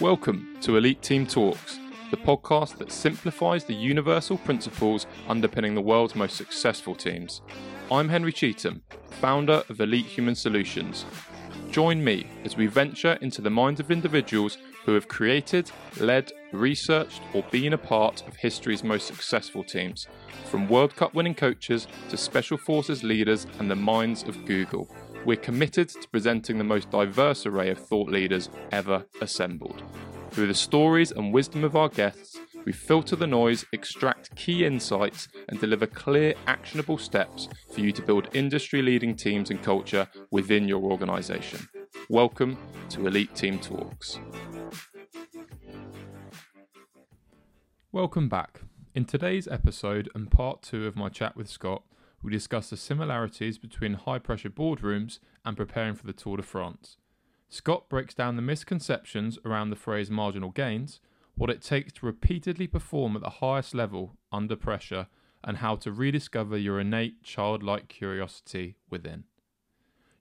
Welcome to Elite Team Talks, the podcast that simplifies the universal principles underpinning the world's most successful teams. I'm Henry Cheetham, founder of Elite Human Solutions. Join me as we venture into the minds of individuals who have created, led, researched, or been a part of history's most successful teams, from World Cup winning coaches to Special Forces leaders and the minds of Google. We're committed to presenting the most diverse array of thought leaders ever assembled. Through the stories and wisdom of our guests, we filter the noise, extract key insights, and deliver clear, actionable steps for you to build industry leading teams and culture within your organization. Welcome to Elite Team Talks. Welcome back. In today's episode and part two of my chat with Scott, we discuss the similarities between high pressure boardrooms and preparing for the Tour de France. Scott breaks down the misconceptions around the phrase marginal gains, what it takes to repeatedly perform at the highest level under pressure, and how to rediscover your innate childlike curiosity within.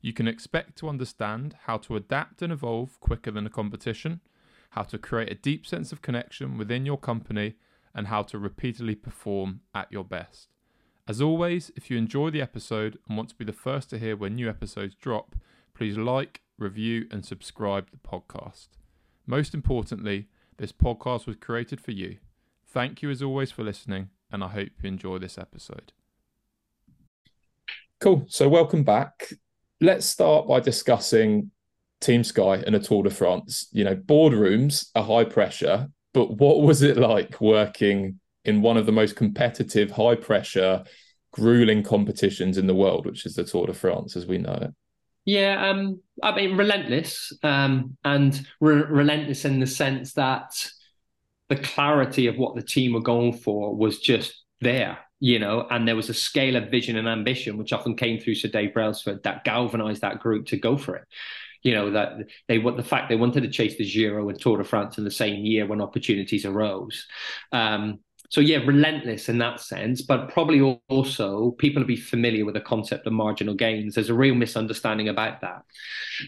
You can expect to understand how to adapt and evolve quicker than a competition, how to create a deep sense of connection within your company, and how to repeatedly perform at your best. As always, if you enjoy the episode and want to be the first to hear when new episodes drop, please like, review, and subscribe the podcast. Most importantly, this podcast was created for you. Thank you as always for listening, and I hope you enjoy this episode. Cool. So, welcome back. Let's start by discussing Team Sky and a Tour de France. You know, boardrooms are high pressure, but what was it like working in one of the most competitive, high pressure, grueling competitions in the world, which is the Tour de France as we know it. Yeah, um, I mean, relentless, um, and re- relentless in the sense that the clarity of what the team were going for was just there, you know, and there was a scale of vision and ambition which often came through Sir Dave Brailsford that galvanized that group to go for it. You know that they what the fact they wanted to chase the Giro and Tour de France in the same year when opportunities arose. Um, so yeah, relentless in that sense, but probably also people will be familiar with the concept of marginal gains. There's a real misunderstanding about that.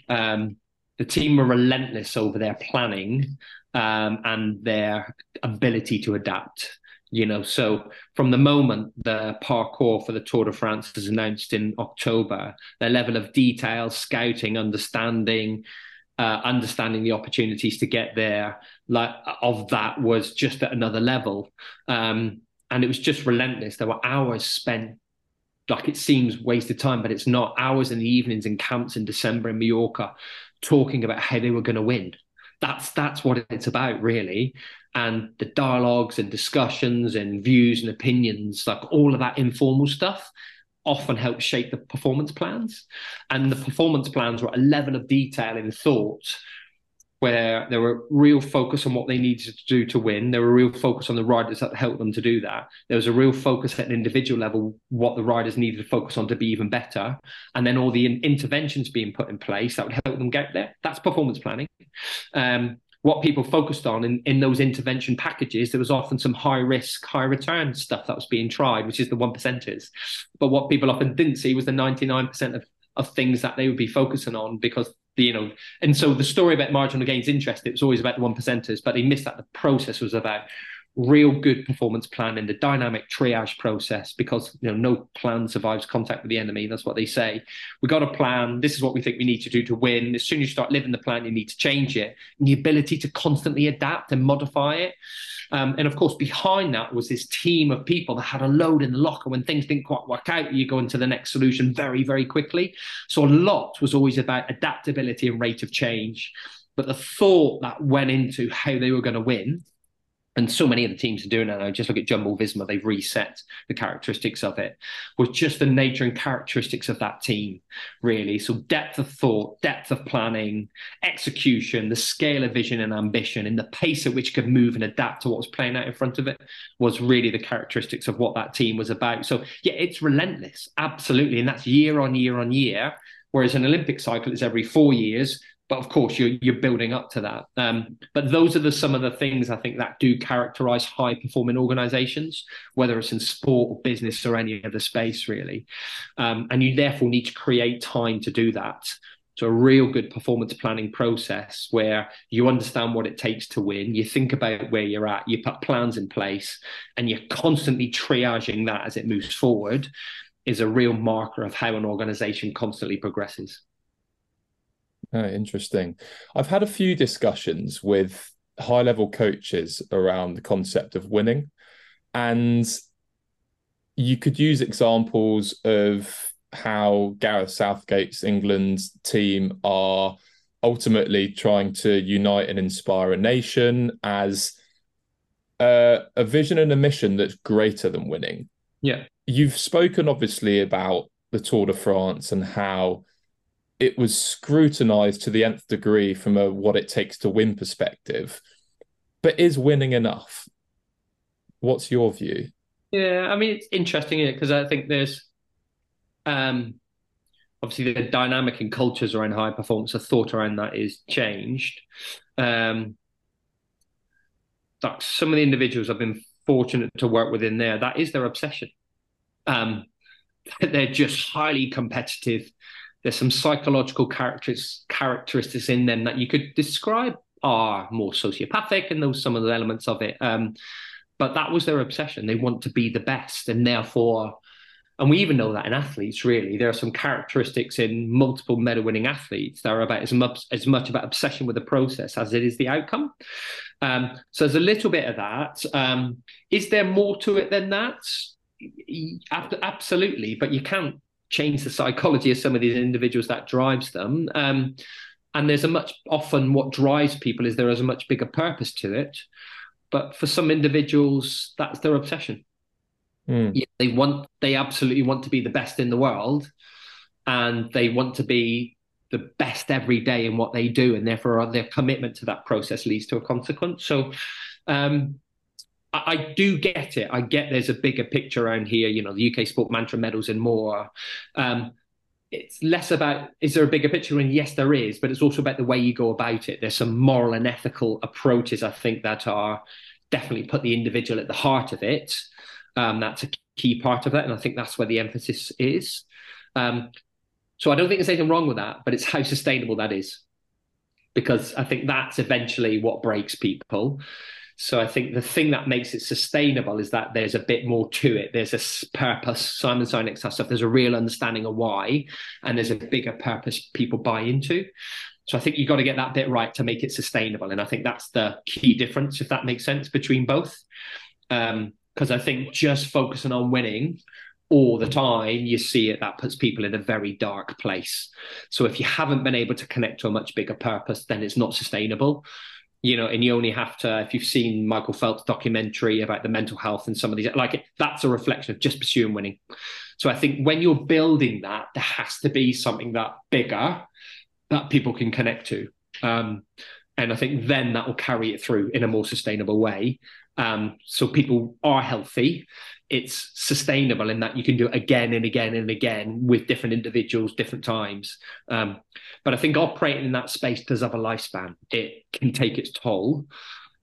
Um, the team were relentless over their planning um, and their ability to adapt. You know, so from the moment the parcours for the Tour de France is announced in October, their level of detail, scouting, understanding, uh, understanding the opportunities to get there like of that was just at another level. Um, and it was just relentless. There were hours spent like it seems wasted time but it's not. Hours in the evenings in camps in december in mallorca talking about how they were going to win. That's that's what it's about really. And the dialogues and discussions and views and opinions like all of that informal stuff often help shape the performance plans. And the performance plans were a level of detail in thought where there were real focus on what they needed to do to win. There were real focus on the riders that helped them to do that. There was a real focus at an individual level, what the riders needed to focus on to be even better. And then all the interventions being put in place that would help them get there. That's performance planning. Um, what people focused on in, in those intervention packages, there was often some high risk, high return stuff that was being tried, which is the one percenters. But what people often didn't see was the 99% of, of things that they would be focusing on because the, you know, and so the story about marginal gains interest, it was always about the one percenters, but they missed that the process was about real good performance plan in the dynamic triage process because you know no plan survives contact with the enemy. That's what they say. We got a plan. This is what we think we need to do to win. As soon as you start living the plan you need to change it. And the ability to constantly adapt and modify it. Um, and of course behind that was this team of people that had a load in the locker. When things didn't quite work out you go into the next solution very very quickly. So a lot was always about adaptability and rate of change. But the thought that went into how they were going to win and so many of the teams are doing it now. Just look at Jumbo Visma; they've reset the characteristics of it, with just the nature and characteristics of that team, really. So depth of thought, depth of planning, execution, the scale of vision and ambition, and the pace at which could move and adapt to what was playing out in front of it was really the characteristics of what that team was about. So yeah, it's relentless, absolutely, and that's year on year on year. Whereas an Olympic cycle is every four years, but of course you're you're building up to that. Um, but those are the some of the things I think that do characterize high performing organizations, whether it's in sport or business or any other space really. Um, and you therefore need to create time to do that. So a real good performance planning process where you understand what it takes to win, you think about where you're at, you put plans in place, and you're constantly triaging that as it moves forward is a real marker of how an organization constantly progresses. Oh, interesting. I've had a few discussions with high level coaches around the concept of winning. And you could use examples of how Gareth Southgate's England team are ultimately trying to unite and inspire a nation as a, a vision and a mission that's greater than winning. Yeah. You've spoken obviously about the Tour de France and how it was scrutinized to the nth degree from a what it takes to win perspective. But is winning enough? What's your view? Yeah, I mean it's interesting because I think there's um obviously the dynamic and cultures around high performance, the thought around that is changed. Um like some of the individuals I've been fortunate to work with in there, that is their obsession. Um they're just highly competitive. There's some psychological characteristics characteristics in them that you could describe are more sociopathic, and those some of the elements of it. Um, but that was their obsession. They want to be the best, and therefore, and we even know that in athletes. Really, there are some characteristics in multiple medal-winning athletes that are about as much as much about obsession with the process as it is the outcome. Um, so there's a little bit of that. Um, is there more to it than that? Absolutely, but you can't change the psychology of some of these individuals that drives them. Um, and there's a much often what drives people is there is a much bigger purpose to it. But for some individuals, that's their obsession. Mm. Yeah, they want, they absolutely want to be the best in the world, and they want to be the best every day in what they do, and therefore their commitment to that process leads to a consequence. So, um, I, do get it. I get there's a bigger picture around here. You know, the UK Sport Mantra medals and more. Um, it's less about is there a bigger picture and yes there is but it's also about the way you go about it there's some moral and ethical approaches i think that are definitely put the individual at the heart of it um, that's a key part of that and i think that's where the emphasis is um, so i don't think there's anything wrong with that but it's how sustainable that is because i think that's eventually what breaks people so I think the thing that makes it sustainable is that there's a bit more to it. There's a purpose. Simon Sinek stuff. There's a real understanding of why, and there's a bigger purpose people buy into. So I think you've got to get that bit right to make it sustainable. And I think that's the key difference, if that makes sense, between both. Because um, I think just focusing on winning all the time, you see it, that puts people in a very dark place. So if you haven't been able to connect to a much bigger purpose, then it's not sustainable you know, and you only have to, if you've seen Michael Phelps' documentary about the mental health and some of these, like that's a reflection of just pursuing winning. So I think when you're building that, there has to be something that bigger that people can connect to. Um, and I think then that will carry it through in a more sustainable way. Um, so people are healthy it's sustainable in that you can do it again and again and again with different individuals, different times. Um, but I think operating in that space does have a lifespan. It can take its toll.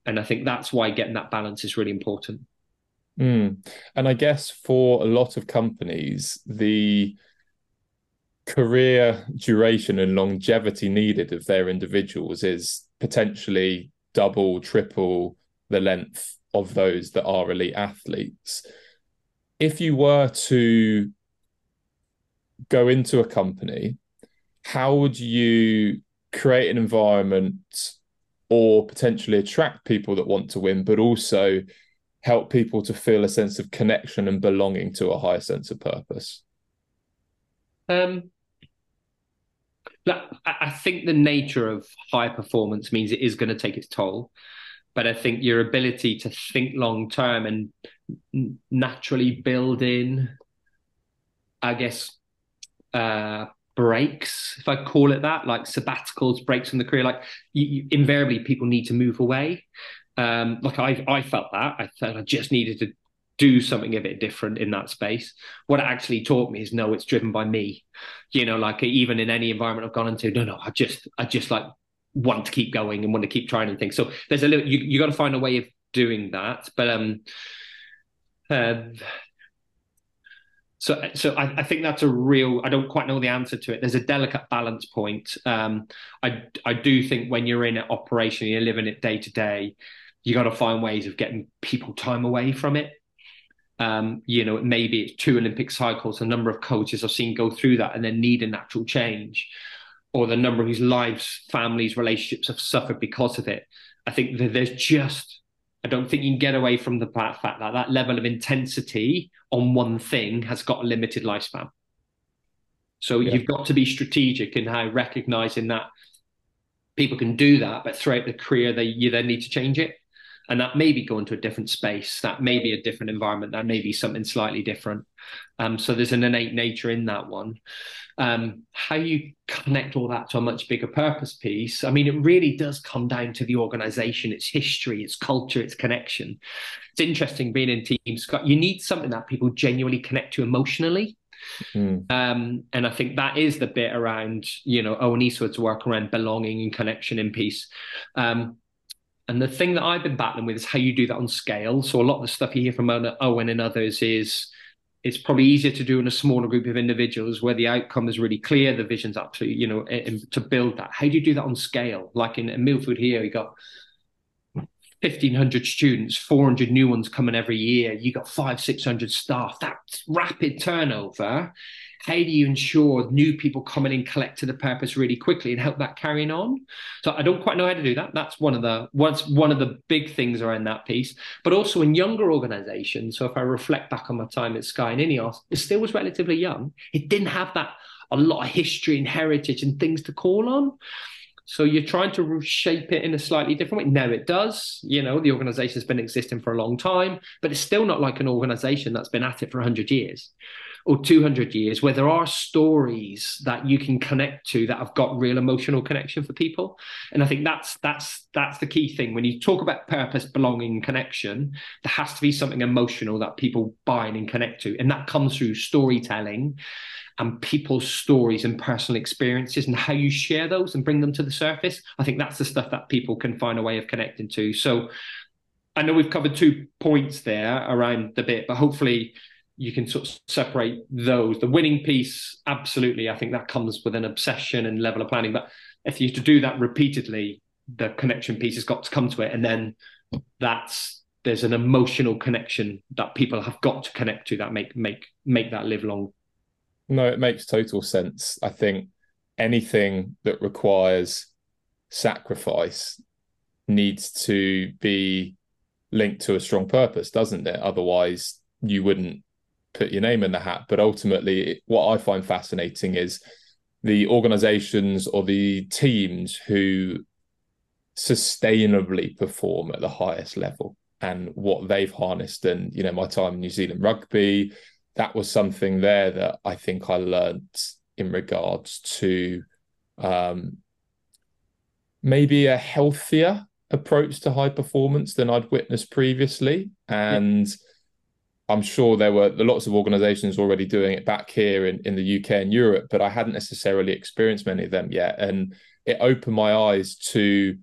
And I think that's why getting that balance is really important. Mm. And I guess for a lot of companies, the career duration and longevity needed of their individuals is potentially double, triple the length of those that are elite athletes if you were to go into a company, how would you create an environment or potentially attract people that want to win, but also help people to feel a sense of connection and belonging to a higher sense of purpose? Um, I think the nature of high performance means it is going to take its toll. But I think your ability to think long term and naturally build in, I guess, uh, breaks, if I call it that, like sabbaticals, breaks in the career. Like you, you, invariably, people need to move away. Um, like I, I felt that. I felt I just needed to do something a bit different in that space. What it actually taught me is no, it's driven by me. You know, like even in any environment I've gone into, no, no, I just, I just like want to keep going and want to keep trying and things. So there's a little, you, you got to find a way of doing that. But um, uh, so, so I, I, think that's a real. I don't quite know the answer to it. There's a delicate balance point. Um, I I do think when you're in an operation, you're living it day to day. You got to find ways of getting people time away from it. Um, you know, maybe it's two Olympic cycles. A number of coaches I've seen go through that and then need a natural change, or the number of whose lives, families, relationships have suffered because of it. I think that there's just I don't think you can get away from the fact that that level of intensity on one thing has got a limited lifespan. So yeah. you've got to be strategic in how recognizing that people can do that, but throughout the career, they you then need to change it. And that may be going to a different space, that may be a different environment, that may be something slightly different. Um, so there's an innate nature in that one. Um, how you connect all that to a much bigger purpose piece, I mean, it really does come down to the organization, its history, its culture, its connection. It's interesting being in teams, Scott. You need something that people genuinely connect to emotionally. Mm. Um, and I think that is the bit around, you know, Owen Eastwood's work around belonging and connection in peace. Um, and the thing that I've been battling with is how you do that on scale. So a lot of the stuff you hear from Owen and others is it's probably easier to do in a smaller group of individuals where the outcome is really clear, the vision's absolutely, you know, to build that. How do you do that on scale? Like in, in Millfield here, you got 1,500 students, 400 new ones coming every year. You got five, 600 staff. That's rapid turnover how do you ensure new people coming in collect to the purpose really quickly and help that carrying on? So i don't quite know how to do that. That's one of the what's one of the big things around that piece. But also in younger organizations so if i reflect back on my time at sky and ineos it still was relatively young. It didn't have that a lot of history and heritage and things to call on. So you're trying to shape it in a slightly different way. Now it does. You know, the organization's been existing for a long time, but it's still not like an organization that's been at it for 100 years or 200 years where there are stories that you can connect to that have got real emotional connection for people. And i think that's that's that's the key thing. When you talk about purpose belonging connection there has to be something emotional that people buy and connect to. And that comes through storytelling and people's stories and personal experiences and how you share those and bring them to the surface. I think that's the stuff that people can find a way of connecting to. So I know we've covered two points there around the bit, but hopefully you can sort of separate those. The winning piece, absolutely, I think that comes with an obsession and level of planning. But if you to do that repeatedly, the connection piece has got to come to it, and then that's there's an emotional connection that people have got to connect to that make make make that live long. No, it makes total sense. I think anything that requires sacrifice needs to be linked to a strong purpose, doesn't it? Otherwise, you wouldn't put your name in the hat. But ultimately, what I find fascinating is the organizations or the teams who sustainably perform at the highest level and what they've harnessed. And, you know, my time in New Zealand rugby, that was something there that I think I learned in regards to um, maybe a healthier approach to high performance than I'd witnessed previously. And yeah I'm sure there were lots of organizations already doing it back here in, in the UK and Europe, but I hadn't necessarily experienced many of them yet. And it opened my eyes to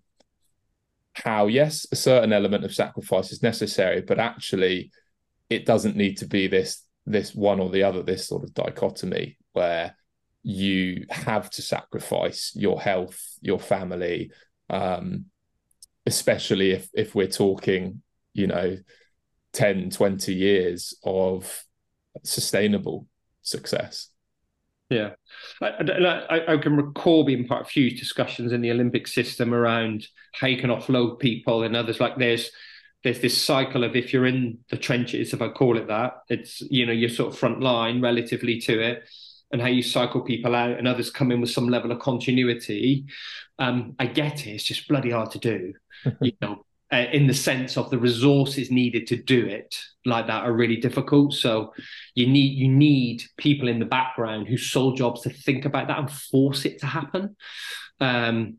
how, yes, a certain element of sacrifice is necessary, but actually it doesn't need to be this this one or the other, this sort of dichotomy where you have to sacrifice your health, your family, um, especially if if we're talking, you know, 10, 20 years of sustainable success. Yeah, I, I, I, can recall being part of huge discussions in the Olympic system around how you can offload people and others. Like there's there's this cycle of if you're in the trenches, if I call it that, it's you know you're sort of front line relatively to it, and how you cycle people out, and others come in with some level of continuity. Um, I get it; it's just bloody hard to do. you know, uh, in the sense of the resources needed to do it like that are really difficult. So you need you need people in the background whose sole jobs to think about that and force it to happen. Um,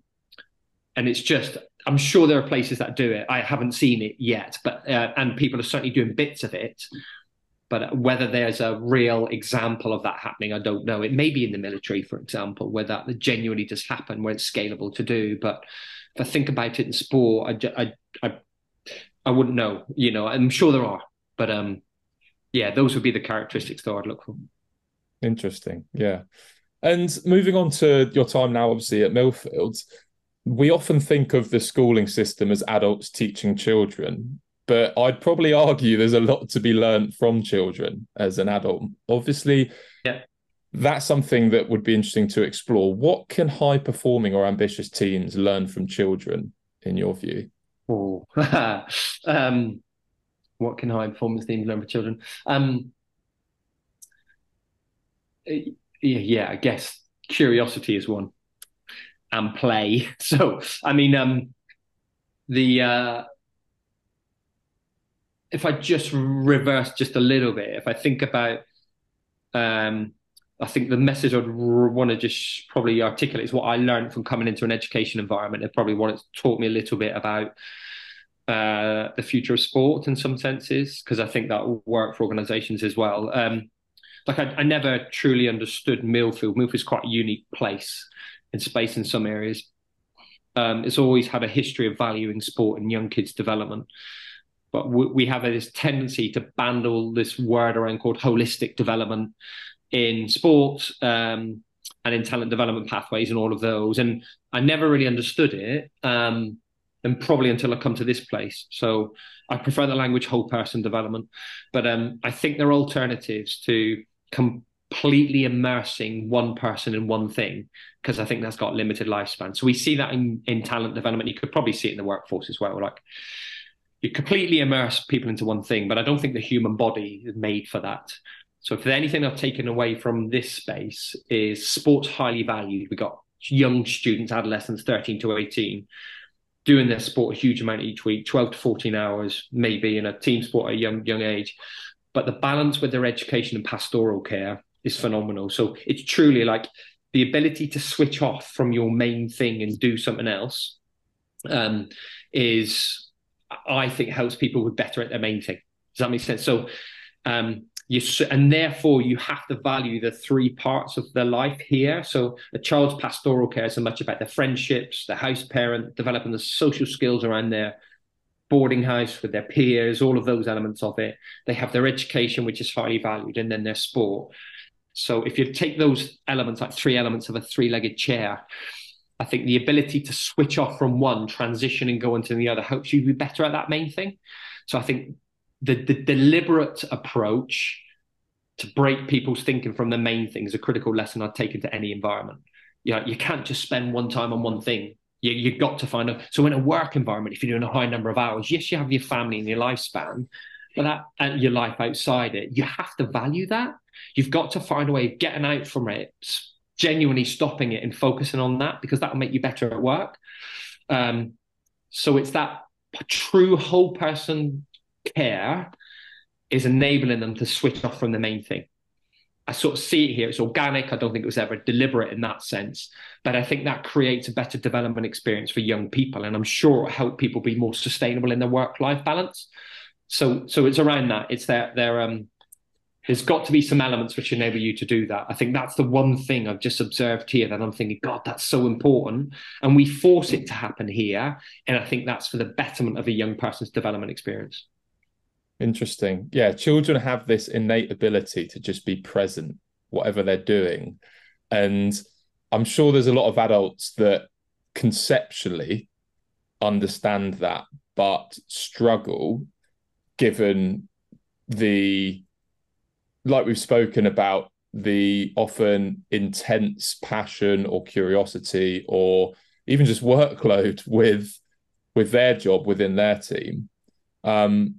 and it's just I'm sure there are places that do it. I haven't seen it yet, but uh, and people are certainly doing bits of it. But whether there's a real example of that happening, I don't know. It may be in the military, for example, where that genuinely does happen, where it's scalable to do. But I think about it in sport, I, I, I, I wouldn't know. You know, I'm sure there are, but um, yeah, those would be the characteristics that I'd look for. Interesting. Yeah. And moving on to your time now, obviously at Millfield, we often think of the schooling system as adults teaching children, but I'd probably argue there's a lot to be learned from children as an adult. Obviously, yeah. That's something that would be interesting to explore. What can high performing or ambitious teams learn from children, in your view? Um, what can high performance teams learn from children? Um, yeah, I guess curiosity is one and play. So, I mean, um, the uh, if I just reverse just a little bit, if I think about, um, I think the message I'd want to just probably articulate is what I learned from coming into an education environment. It probably what it's taught me a little bit about uh, the future of sport in some senses, because I think that will work for organisations as well. Um, like I, I, never truly understood Millfield. Millfield is quite a unique place in space in some areas. Um, it's always had a history of valuing sport and young kids' development. But we, have this tendency to bandle this word around called holistic development in sport um, and in talent development pathways and all of those. And I never really understood it. Um, and probably until I come to this place. So I prefer the language whole person development. But um, I think there are alternatives to completely immersing one person in one thing because I think that's got limited lifespan. So we see that in, in talent development. You could probably see it in the workforce as well. Like you completely immerse people into one thing, but I don't think the human body is made for that. So if there's anything I've taken away from this space is sports highly valued. We've got young students, adolescents, 13 to 18, doing their sport a huge amount each week, 12 to 14 hours, maybe in a team sport at a young, young age but the balance with their education and pastoral care is phenomenal. So it's truly like the ability to switch off from your main thing and do something else um, is, I think, helps people with better at their main thing. Does that make sense? So, um, you and therefore you have to value the three parts of their life here. So a child's pastoral care is so much about their friendships, the house parent, developing the social skills around their boarding house with their peers, all of those elements of it. They have their education, which is highly valued, and then their sport. So if you take those elements, like three elements of a three-legged chair, I think the ability to switch off from one, transition and go into the other helps you be better at that main thing. So I think the, the deliberate approach to break people's thinking from the main thing is a critical lesson I'd take to any environment. You know, you can't just spend one time on one thing you, you've got to find out. So in a work environment, if you're doing a high number of hours, yes, you have your family and your lifespan, but that and your life outside it, you have to value that. You've got to find a way of getting out from it, genuinely stopping it and focusing on that because that will make you better at work. Um, so it's that true whole person care is enabling them to switch off from the main thing. I sort of see it here. It's organic. I don't think it was ever deliberate in that sense. But I think that creates a better development experience for young people. And I'm sure it'll help people be more sustainable in their work life balance. So so it's around that. It's that there um there's got to be some elements which enable you to do that. I think that's the one thing I've just observed here that I'm thinking, God, that's so important. And we force it to happen here. And I think that's for the betterment of a young person's development experience. Interesting. Yeah, children have this innate ability to just be present, whatever they're doing. And I'm sure there's a lot of adults that conceptually understand that, but struggle given the, like we've spoken about, the often intense passion or curiosity or even just workload with with their job within their team um,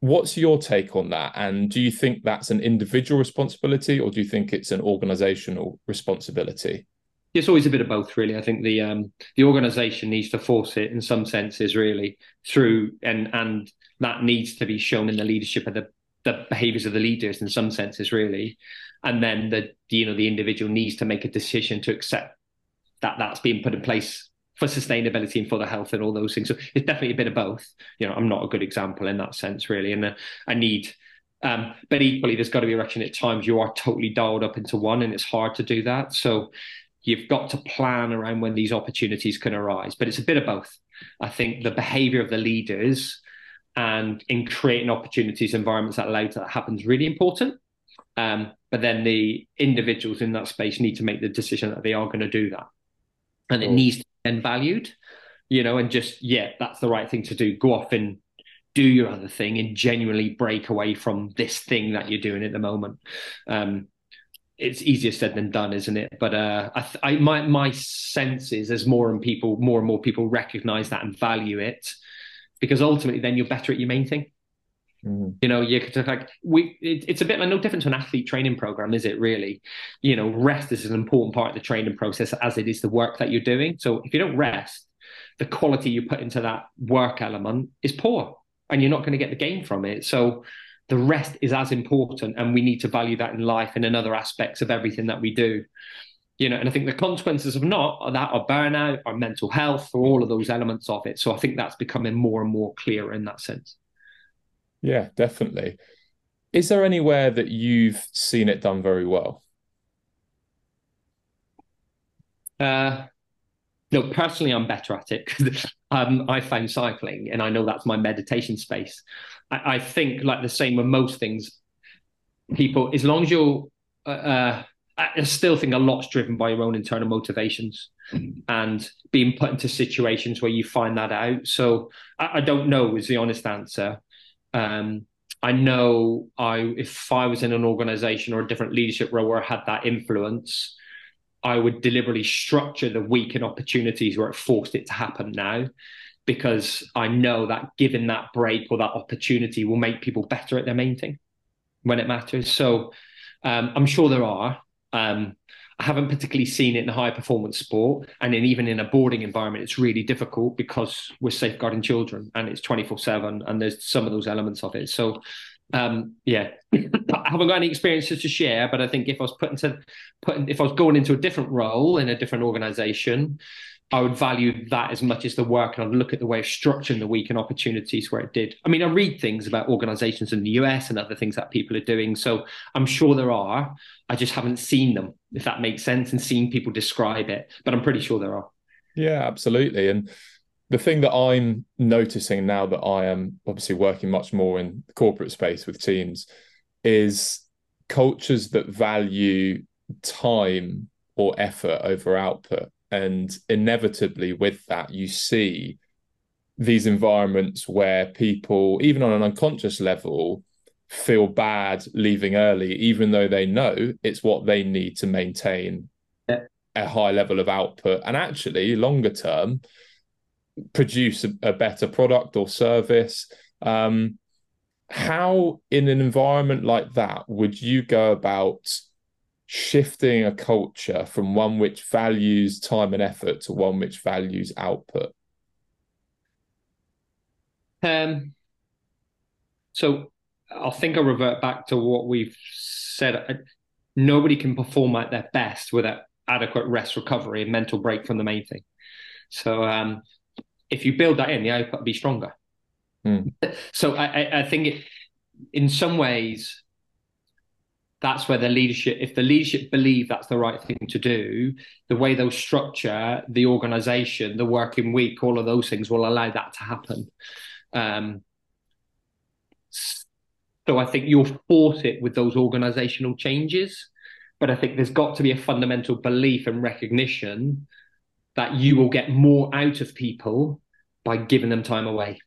What's your take on that? And do you think that's an individual responsibility or do you think it's an organizational responsibility? It's always a bit of both, really. I think the um, the organisation needs to force it in some senses, really, through and and that needs to be shown in the leadership of the the behaviours of the leaders in some senses, really, and then the you know the individual needs to make a decision to accept that that's being put in place for sustainability and for the health and all those things. So it's definitely a bit of both. You know, I'm not a good example in that sense, really, and uh, I need. Um, but equally, there's got to be a reaction at times you are totally dialed up into one, and it's hard to do that. So you've got to plan around when these opportunities can arise. But it's a bit of both. I think the behaviour of the leaders and in creating opportunities, environments that allow that to happen is really important. Um, but then the individuals in that space need to make the decision that they are going to do that, and it needs to then valued, you know, and just yeah, that's the right thing to do. Go off and do your other thing and genuinely break away from this thing that you're doing at the moment. Um, it's easier said than done, isn't it? But uh, I, I, my my sense is as more and people, more and more people recognize that and value it, because ultimately, then you're better at your main thing. Mm-hmm. You know, you could like we. It, it's a bit like no different to an athlete training program, is it? Really, you know, rest is an important part of the training process as it is the work that you're doing. So if you don't rest, the quality you put into that work element is poor, and you're not going to get the gain from it. So the rest is as important, and we need to value that in life and in other aspects of everything that we do. You know, and I think the consequences of not are that are burnout, or mental health, or all of those elements of it. So I think that's becoming more and more clear in that sense. Yeah, definitely. Is there anywhere that you've seen it done very well? Uh, no, personally, I'm better at it because um, I found cycling, and I know that's my meditation space. I, I, think, like the same with most things, people, as long as you're, uh, uh, I still think a lot's driven by your own internal motivations mm. and being put into situations where you find that out. So I, I don't know is the honest answer. Um, I know I if I was in an organization or a different leadership role where I had that influence, I would deliberately structure the week and opportunities where it forced it to happen now, because I know that giving that break or that opportunity will make people better at their main thing when it matters. So um, I'm sure there are. Um, I haven't particularly seen it in a high performance sport, and in, even in a boarding environment, it's really difficult because we're safeguarding children and it's twenty four seven, and there's some of those elements of it. So, um, yeah, I haven't got any experiences to share, but I think if I was put into put if I was going into a different role in a different organization, I would value that as much as the work, and I'd look at the way of structuring the week and opportunities where it did. I mean, I read things about organizations in the US and other things that people are doing, so I'm sure there are. I just haven't seen them, if that makes sense, and seen people describe it, but I'm pretty sure there are. Yeah, absolutely. And the thing that I'm noticing now that I am obviously working much more in the corporate space with teams is cultures that value time or effort over output and inevitably, with that, you see these environments where people, even on an unconscious level, feel bad leaving early, even though they know it's what they need to maintain yeah. a high level of output and actually, longer term, produce a, a better product or service. Um, how, in an environment like that, would you go about shifting a culture from one which values time and effort to one which values output? Um, so I think I'll revert back to what we've said. Nobody can perform at their best without adequate rest, recovery, and mental break from the main thing. So um, if you build that in, the output will be stronger. Hmm. So I, I think it, in some ways, that's where the leadership, if the leadership believe that's the right thing to do, the way they'll structure the organization, the working week, all of those things will allow that to happen. Um, so I think you'll force it with those organizational changes. But I think there's got to be a fundamental belief and recognition that you will get more out of people by giving them time away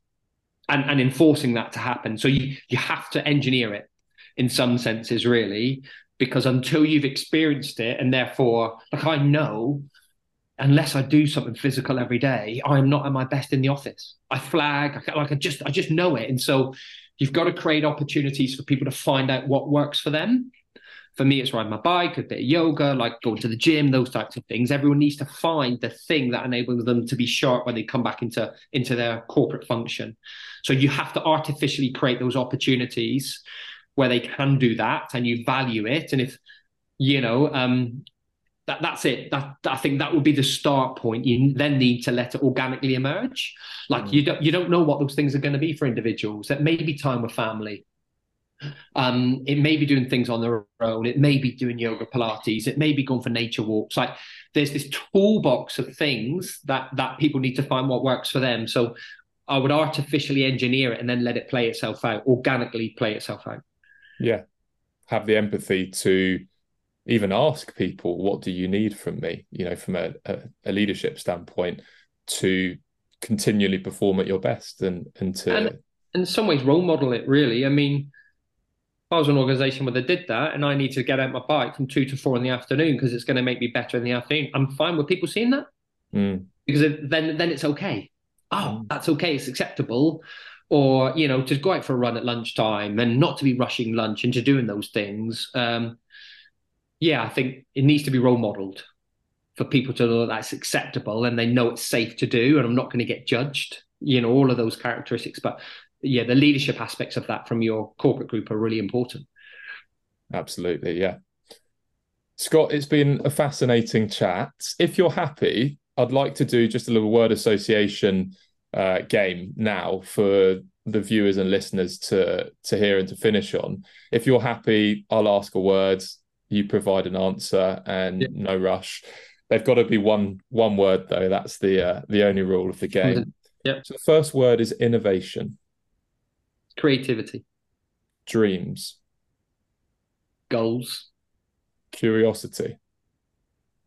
and, and enforcing that to happen. So you, you have to engineer it in some senses, really, because until you've experienced it, and therefore, like I know, unless I do something physical every day, I'm not at my best in the office. I flag, like I just, I just know it, and so you've got to create opportunities for people to find out what works for them. For me, it's riding my bike, a bit of yoga, like going to the gym, those types of things. Everyone needs to find the thing that enables them to be sharp when they come back into, into their corporate function. So you have to artificially create those opportunities where they can do that and you value it. And if, you know, um, that, that's it. That, I think that would be the start point. You then need to let it organically emerge. Like mm. you don't you don't know what those things are going to be for individuals. It may be time with family. Um, it may be doing things on their own. It may be doing yoga, Pilates. It may be going for nature walks. Like there's this toolbox of things that that people need to find what works for them. So I would artificially engineer it and then let it play itself out, organically play itself out. Yeah. Have the empathy to even ask people, what do you need from me? You know, from a, a, a leadership standpoint, to continually perform at your best and and to and in some ways role model it really. I mean, if I was an organization where they did that and I need to get out my bike from two to four in the afternoon because it's going to make me better in the afternoon, I'm fine with people seeing that. Mm. Because then then it's okay. Oh, mm. that's okay, it's acceptable. Or, you know, to go out for a run at lunchtime and not to be rushing lunch into doing those things. Um, yeah, I think it needs to be role modeled for people to know that's acceptable and they know it's safe to do and I'm not going to get judged, you know, all of those characteristics. But yeah, the leadership aspects of that from your corporate group are really important. Absolutely. Yeah. Scott, it's been a fascinating chat. If you're happy, I'd like to do just a little word association uh, game now for the viewers and listeners to to hear and to finish on. If you're happy, I'll ask a word you provide an answer and yeah. no rush. They've got to be one one word though. That's the uh, the only rule of the game. Yeah. So the first word is innovation. Creativity. Dreams. Goals. Curiosity.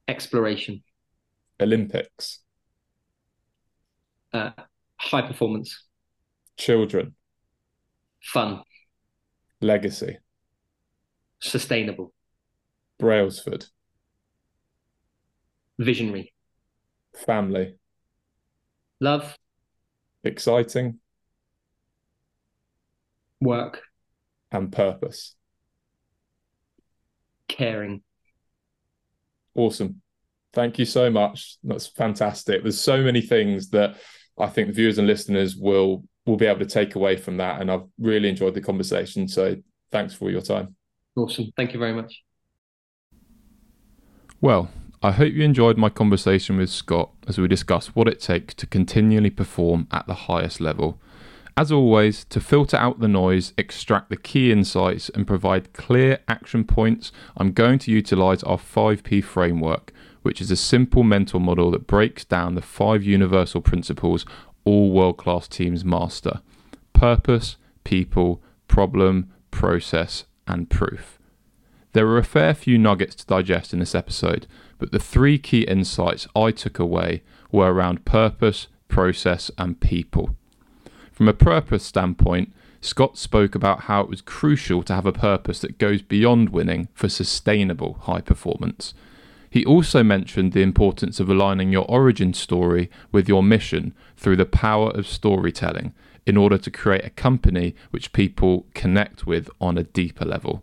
Exploration. Olympics. Uh, high performance. Children. Fun. Legacy. Sustainable. Brailsford. Visionary. Family. Love. Exciting. Work. And purpose. Caring. Awesome. Thank you so much. That's fantastic. There's so many things that I think the viewers and listeners will will be able to take away from that. And I've really enjoyed the conversation. So thanks for your time. Awesome. Thank you very much. Well, I hope you enjoyed my conversation with Scott as we discuss what it takes to continually perform at the highest level. As always, to filter out the noise, extract the key insights, and provide clear action points, I'm going to utilize our 5P framework, which is a simple mental model that breaks down the five universal principles all world class teams master purpose, people, problem, process, and proof. There were a fair few nuggets to digest in this episode, but the three key insights I took away were around purpose, process, and people. From a purpose standpoint, Scott spoke about how it was crucial to have a purpose that goes beyond winning for sustainable high performance. He also mentioned the importance of aligning your origin story with your mission through the power of storytelling in order to create a company which people connect with on a deeper level.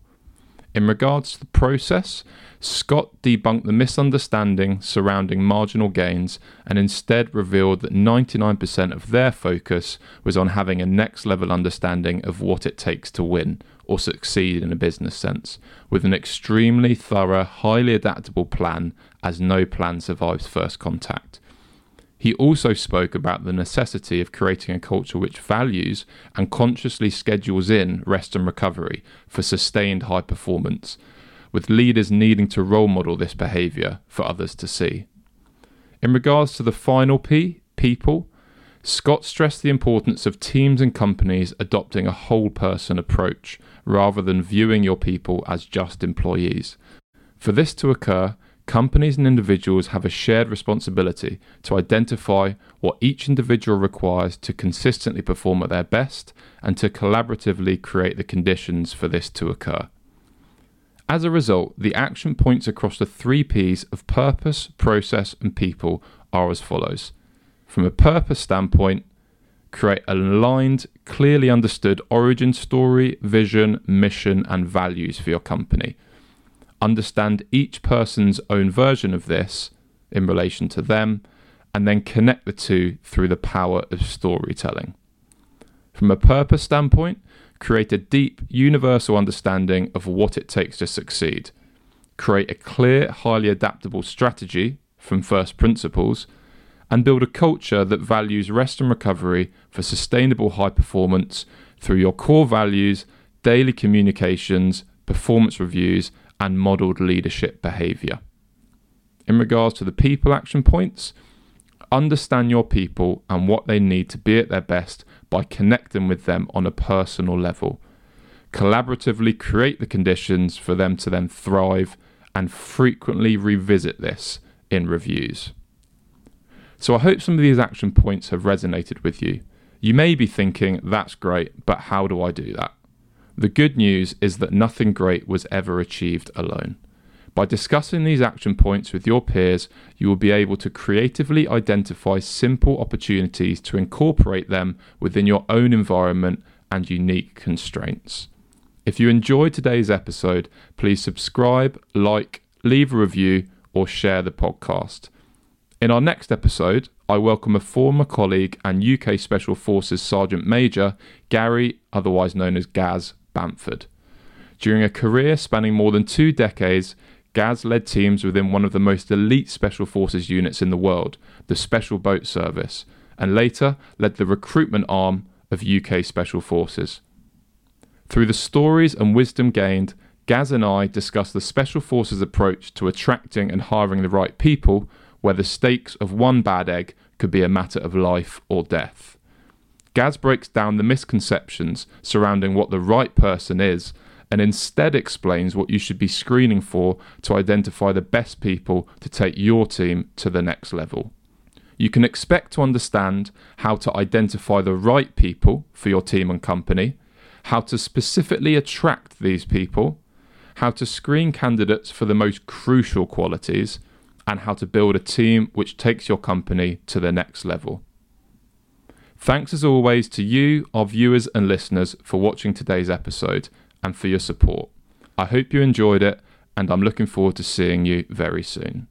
In regards to the process, Scott debunked the misunderstanding surrounding marginal gains and instead revealed that 99% of their focus was on having a next level understanding of what it takes to win or succeed in a business sense, with an extremely thorough, highly adaptable plan, as no plan survives first contact. He also spoke about the necessity of creating a culture which values and consciously schedules in rest and recovery for sustained high performance, with leaders needing to role model this behaviour for others to see. In regards to the final P, people, Scott stressed the importance of teams and companies adopting a whole person approach rather than viewing your people as just employees. For this to occur, companies and individuals have a shared responsibility to identify what each individual requires to consistently perform at their best and to collaboratively create the conditions for this to occur. As a result, the action points across the three P's of purpose, process, and people are as follows. From a purpose standpoint, create an aligned, clearly understood origin story, vision, mission, and values for your company understand each person's own version of this in relation to them, and then connect the two through the power of storytelling. From a purpose standpoint, create a deep, universal understanding of what it takes to succeed. Create a clear, highly adaptable strategy from first principles, and build a culture that values rest and recovery for sustainable high performance through your core values, daily communications, performance reviews, and modelled leadership behaviour. In regards to the people action points, understand your people and what they need to be at their best by connecting with them on a personal level. Collaboratively create the conditions for them to then thrive and frequently revisit this in reviews. So I hope some of these action points have resonated with you. You may be thinking, that's great, but how do I do that? The good news is that nothing great was ever achieved alone. By discussing these action points with your peers, you will be able to creatively identify simple opportunities to incorporate them within your own environment and unique constraints. If you enjoyed today's episode, please subscribe, like, leave a review, or share the podcast. In our next episode, I welcome a former colleague and UK Special Forces Sergeant Major, Gary, otherwise known as Gaz Bamford. During a career spanning more than two decades, Gaz led teams within one of the most elite Special Forces units in the world, the Special Boat Service, and later led the recruitment arm of UK Special Forces. Through the stories and wisdom gained, Gaz and I discuss the Special Forces approach to attracting and hiring the right people, where the stakes of one bad egg could be a matter of life or death. Gaz breaks down the misconceptions surrounding what the right person is and instead explains what you should be screening for to identify the best people to take your team to the next level. You can expect to understand how to identify the right people for your team and company, how to specifically attract these people, how to screen candidates for the most crucial qualities, and how to build a team which takes your company to the next level. Thanks as always to you, our viewers and listeners, for watching today's episode and for your support. I hope you enjoyed it, and I'm looking forward to seeing you very soon.